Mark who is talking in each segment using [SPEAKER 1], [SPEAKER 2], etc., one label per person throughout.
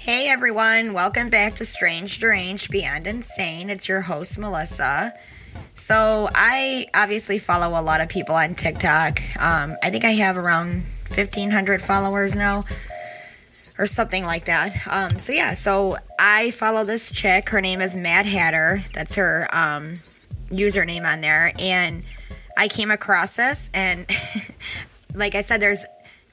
[SPEAKER 1] Hey everyone, welcome back to Strange Deranged Beyond Insane. It's your host Melissa. So I obviously follow a lot of people on TikTok. Um, I think I have around 1,500 followers now, or something like that. Um, so yeah, so I follow this chick. Her name is Mad Hatter. That's her um, username on there, and I came across this, and like I said, there's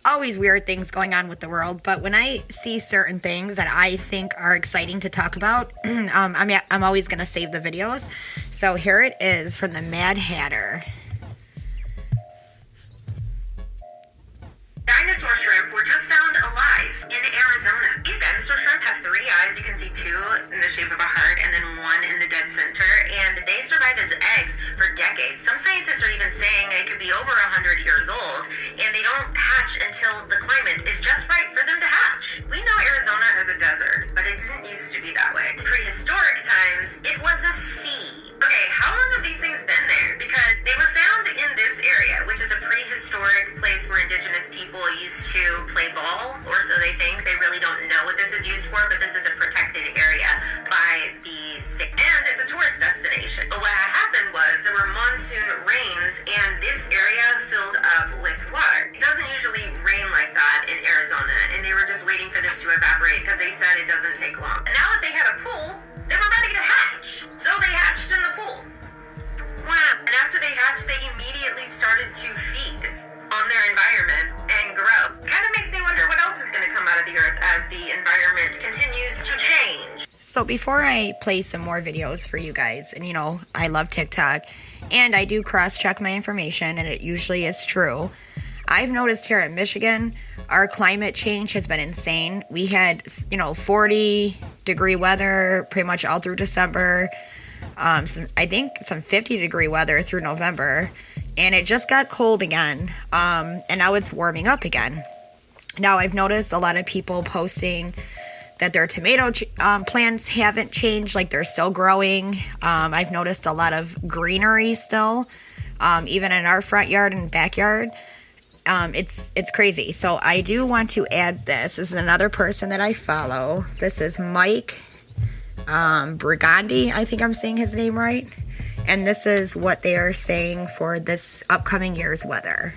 [SPEAKER 1] always weird things going on with the world, but when I see certain things that I think are exciting to talk about, um, I'm, I'm always going to save the videos. So here it is from the Mad Hatter.
[SPEAKER 2] Dinosaur shrimp were just found alive in Arizona. These dinosaur shrimp have three eyes. You can see two in the shape of a heart and then one in the dead center. And they survived as eggs for decades. Some scientists are even saying it could be over 100 years old. And they don't hatch until the climate is just right for them to hatch. We know Arizona as a desert, but it didn't used to be that way. In prehistoric times, it was a sea. Okay, how long have these things been there? Because they were found in this area, which is a prehistoric place where indigenous people used to play ball, or so they think. They really don't know what this is used for, but this is a protected area So
[SPEAKER 1] before I play some more videos for you guys, and you know, I love TikTok and I do cross check my information and it usually is true. I've noticed here in Michigan, our climate change has been insane. We had, you know, 40 degree weather pretty much all through December. Um, some, I think some 50 degree weather through November, and it just got cold again. Um, and now it's warming up again. Now I've noticed a lot of people posting that their tomato um, plants haven't changed, like they're still growing. Um, I've noticed a lot of greenery still, um, even in our front yard and backyard. Um, it's it's crazy. So I do want to add this. This is another person that I follow. This is Mike um, Brigandi. I think I'm saying his name right. And this is what they are saying for this upcoming year's weather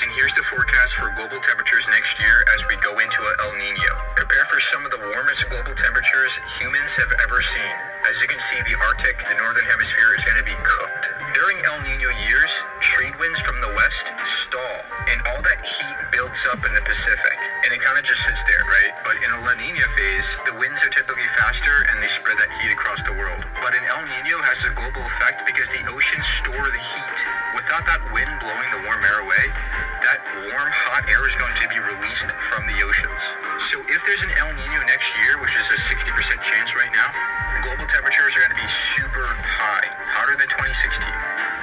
[SPEAKER 3] And here's the forecast for global temperatures next year as we go into a El Nino. Prepare for some of the warmest global temperatures humans have ever seen. As you can see, the Arctic, the northern hemisphere, is going to be cooked. During El Nino years, trade winds from the west stall, and all that heat builds up in the Pacific. And it kind of just sits there, right? But in a La Nina phase, the winds are typically faster and they spread that heat across the world. But an El Nino has a global effect because the oceans store the heat. Without that wind blowing the warm air away, that warm, hot air is going to be released from the oceans. So if there's an El Nino next year, which is a 60% chance right now, global temperatures are going to be super high, hotter than 2016.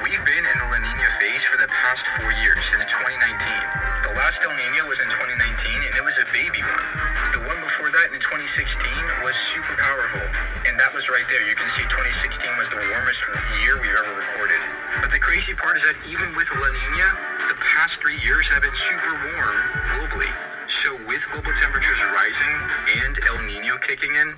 [SPEAKER 3] We've been in a La Nina phase for the past four years, since 2019. The last El Nino was in 2019, and it was a baby one. The one before that in 2016 was super powerful, and that was right there. You can see 2016 was the warmest year we've ever recorded. But the crazy part is that even with La Nina, the past three years have been super warm globally. So with global temperatures rising and El Nino kicking in,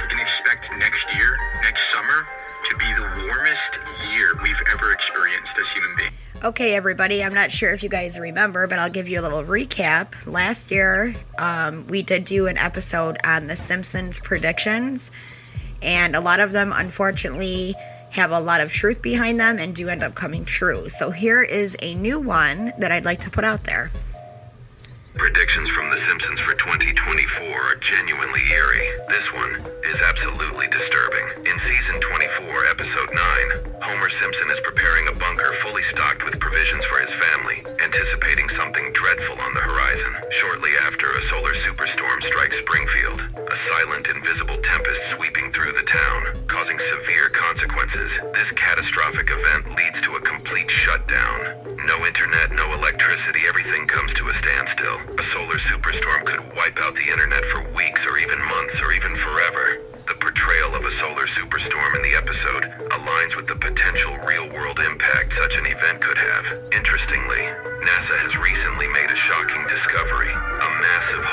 [SPEAKER 3] we can expect next year, next summer, to be the warmest year we've ever experienced as human beings.
[SPEAKER 1] Okay, everybody, I'm not sure if you guys remember, but I'll give you a little recap. Last year, um, we did do an episode on The Simpsons predictions, and a lot of them, unfortunately, have a lot of truth behind them and do end up coming true. So here is a new one that I'd like to put out there.
[SPEAKER 4] Predictions from The Simpsons for 2024 are genuinely eerie. This one is absolutely disturbing. In season 24, episode 9, Homer Simpson is preparing a bunker fully stocked with provisions for his family, anticipating something dreadful on the horizon. Shortly after, a solar superstorm strikes Springfield, a silent, invisible tempest sweeping through the town, causing severe consequences. This catastrophic event leads to a complete shutdown. No internet, no electricity, everything comes to a standstill. A solar superstorm could wipe out the internet for weeks or even months or even forever. The portrayal of a solar superstorm in the episode aligns with the potential real world impact such an event could have. Interestingly, NASA has recently made a shocking discovery. A massive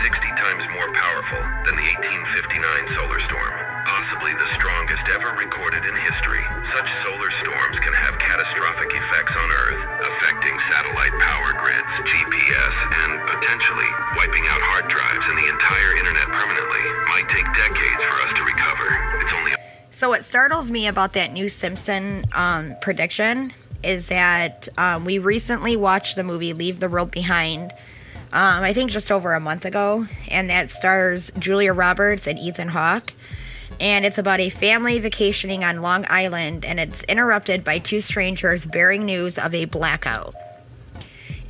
[SPEAKER 4] 60 times more powerful than the 1859 solar storm, possibly the strongest ever recorded in history. Such solar storms can have catastrophic effects on Earth, affecting satellite power grids, GPS, and potentially wiping out hard drives and the entire internet permanently. Might take decades for us to recover. It's only
[SPEAKER 1] So what startles me about that new Simpson um, prediction is that um, we recently watched the movie Leave the World Behind. Um, I think just over a month ago, and that stars Julia Roberts and Ethan Hawke. And it's about a family vacationing on Long Island, and it's interrupted by two strangers bearing news of a blackout.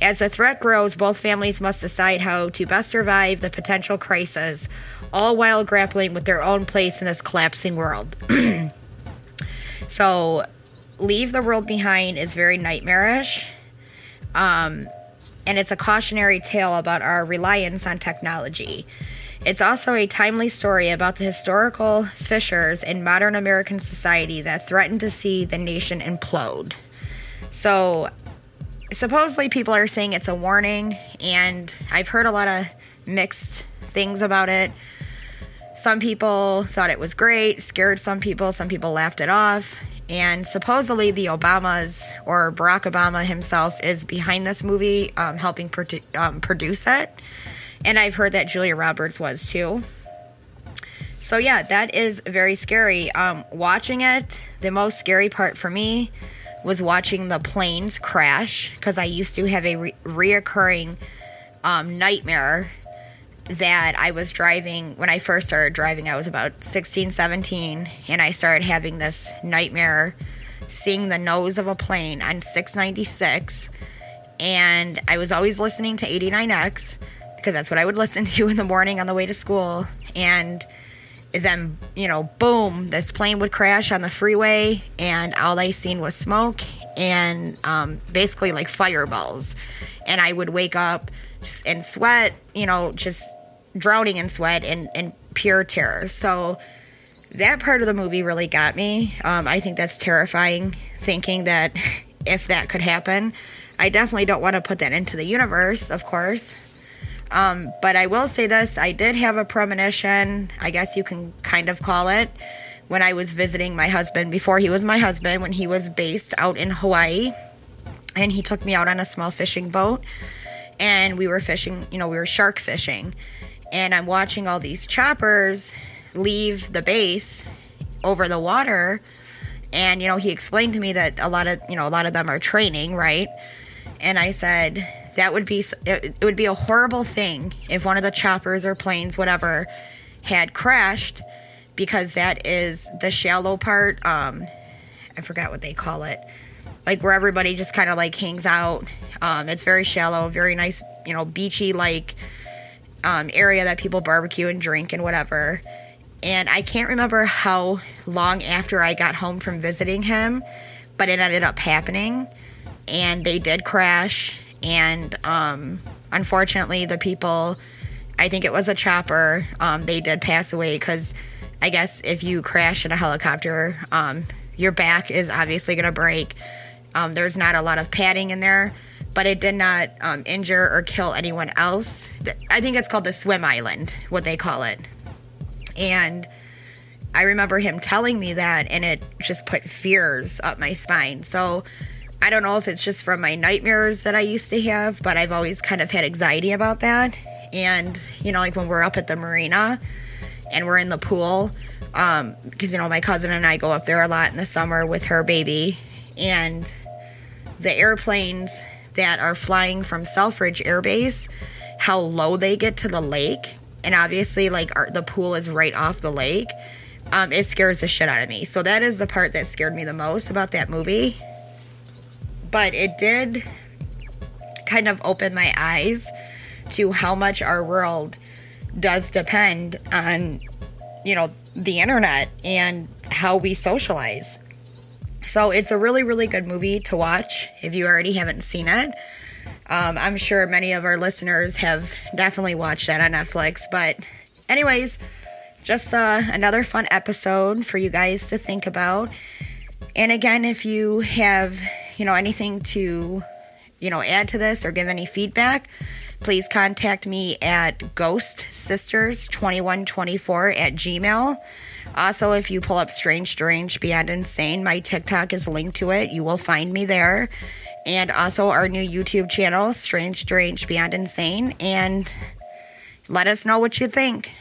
[SPEAKER 1] As the threat grows, both families must decide how to best survive the potential crisis, all while grappling with their own place in this collapsing world. so, Leave the World Behind is very nightmarish. Um, and it's a cautionary tale about our reliance on technology. It's also a timely story about the historical fissures in modern American society that threaten to see the nation implode. So, supposedly people are saying it's a warning, and I've heard a lot of mixed things about it. Some people thought it was great, scared some people, some people laughed it off. And supposedly, the Obamas or Barack Obama himself is behind this movie, um, helping produ- um, produce it. And I've heard that Julia Roberts was too. So, yeah, that is very scary. Um, watching it, the most scary part for me was watching the planes crash because I used to have a re- reoccurring um, nightmare that I was driving when I first started driving. I was about 16, 17, and I started having this nightmare seeing the nose of a plane on 696. And I was always listening to 89X because that's what I would listen to in the morning on the way to school. And then, you know, boom, this plane would crash on the freeway, and all I seen was smoke and um, basically like fireballs. And I would wake up and sweat, you know, just drowning in sweat and, and pure terror. So that part of the movie really got me. Um, I think that's terrifying, thinking that if that could happen. I definitely don't want to put that into the universe, of course. Um, but I will say this I did have a premonition, I guess you can kind of call it, when I was visiting my husband before he was my husband, when he was based out in Hawaii. And he took me out on a small fishing boat. And we were fishing, you know, we were shark fishing. And I'm watching all these choppers leave the base over the water. And, you know, he explained to me that a lot of, you know, a lot of them are training, right? And I said, that would be it would be a horrible thing if one of the choppers or planes whatever had crashed because that is the shallow part um i forgot what they call it like where everybody just kind of like hangs out. Um it's very shallow very nice you know beachy like um area that people barbecue and drink and whatever. And i can't remember how long after i got home from visiting him but it ended up happening. And they did crash. And um, unfortunately the people i think it was a chopper um, they did pass away because i guess if you crash in a helicopter um, your back is obviously going to break um, there's not a lot of padding in there but it did not um, injure or kill anyone else i think it's called the swim island what they call it and i remember him telling me that and it just put fears up my spine so I don't know if it's just from my nightmares that I used to have, but I've always kind of had anxiety about that. And, you know, like when we're up at the marina and we're in the pool, um, because, you know, my cousin and I go up there a lot in the summer with her baby. And the airplanes that are flying from Selfridge Air Base, how low they get to the lake. And obviously, like, our, the pool is right off the lake. Um, it scares the shit out of me. So that is the part that scared me the most about that movie but it did kind of open my eyes to how much our world does depend on you know the internet and how we socialize so it's a really really good movie to watch if you already haven't seen it. Um, i'm sure many of our listeners have definitely watched that on netflix but anyways just uh, another fun episode for you guys to think about. And again, if you have, you know, anything to, you know, add to this or give any feedback, please contact me at ghostsisters2124 at gmail. Also, if you pull up Strange Deranged Beyond Insane, my TikTok is linked to it. You will find me there. And also our new YouTube channel, Strange Deranged Beyond Insane. And let us know what you think.